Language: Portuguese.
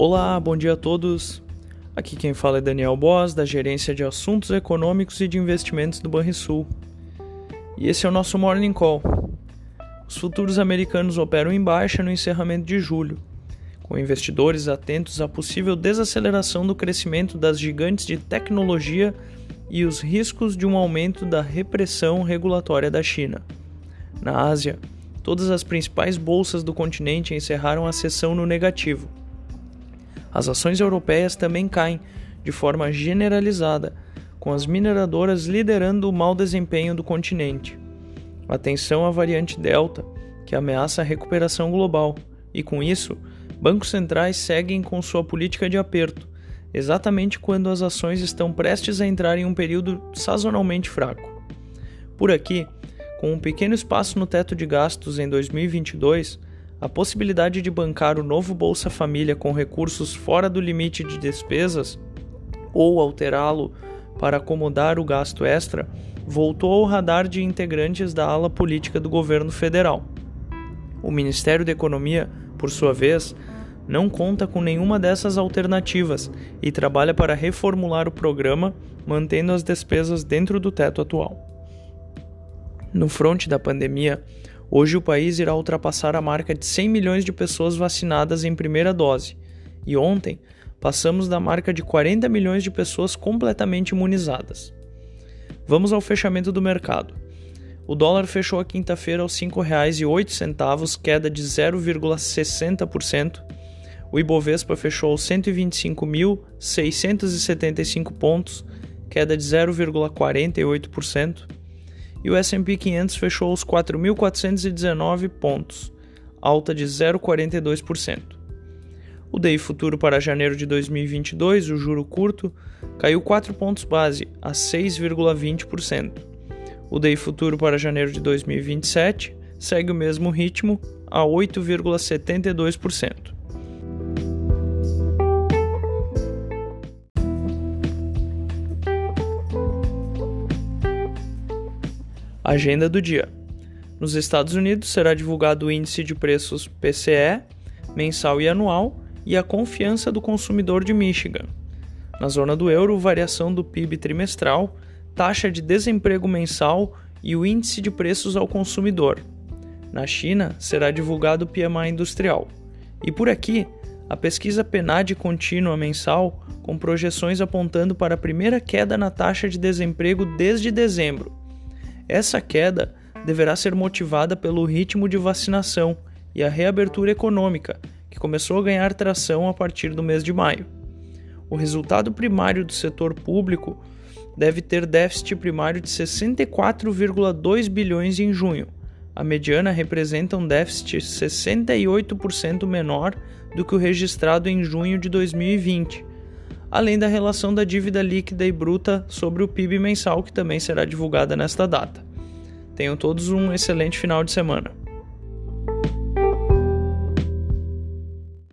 Olá, bom dia a todos. Aqui quem fala é Daniel Boss, da Gerência de Assuntos Econômicos e de Investimentos do Banrisul. E esse é o nosso Morning Call. Os futuros americanos operam em baixa no encerramento de julho, com investidores atentos à possível desaceleração do crescimento das gigantes de tecnologia e os riscos de um aumento da repressão regulatória da China. Na Ásia, todas as principais bolsas do continente encerraram a sessão no negativo as ações europeias também caem de forma generalizada, com as mineradoras liderando o mau desempenho do continente. Atenção à variante Delta, que ameaça a recuperação global, e com isso, bancos centrais seguem com sua política de aperto, exatamente quando as ações estão prestes a entrar em um período sazonalmente fraco. Por aqui, com um pequeno espaço no teto de gastos em 2022, a possibilidade de bancar o novo Bolsa Família com recursos fora do limite de despesas ou alterá-lo para acomodar o gasto extra voltou ao radar de integrantes da ala política do governo federal. O Ministério da Economia, por sua vez, não conta com nenhuma dessas alternativas e trabalha para reformular o programa, mantendo as despesas dentro do teto atual. No fronte da pandemia, Hoje o país irá ultrapassar a marca de 100 milhões de pessoas vacinadas em primeira dose, e ontem passamos da marca de 40 milhões de pessoas completamente imunizadas. Vamos ao fechamento do mercado. O dólar fechou a quinta-feira aos R$ 5,08, queda de 0,60%. O Ibovespa fechou aos 125.675 pontos, queda de 0,48% e o S&P 500 fechou aos 4.419 pontos, alta de 0,42%. O DI futuro para janeiro de 2022, o juro curto, caiu 4 pontos base a 6,20%. O DI futuro para janeiro de 2027 segue o mesmo ritmo a 8,72%. Agenda do dia. Nos Estados Unidos será divulgado o índice de preços PCE, mensal e anual, e a confiança do consumidor de Michigan. Na zona do euro, variação do PIB trimestral, taxa de desemprego mensal e o índice de preços ao consumidor. Na China, será divulgado o PMI industrial. E por aqui, a pesquisa PNAD contínua mensal, com projeções apontando para a primeira queda na taxa de desemprego desde dezembro essa queda deverá ser motivada pelo ritmo de vacinação e a reabertura econômica, que começou a ganhar tração a partir do mês de maio. O resultado primário do setor público deve ter déficit primário de 64,2 bilhões em junho. A mediana representa um déficit 68% menor do que o registrado em junho de 2020, além da relação da dívida líquida e bruta sobre o PIB mensal, que também será divulgada nesta data. Tenham todos um excelente final de semana.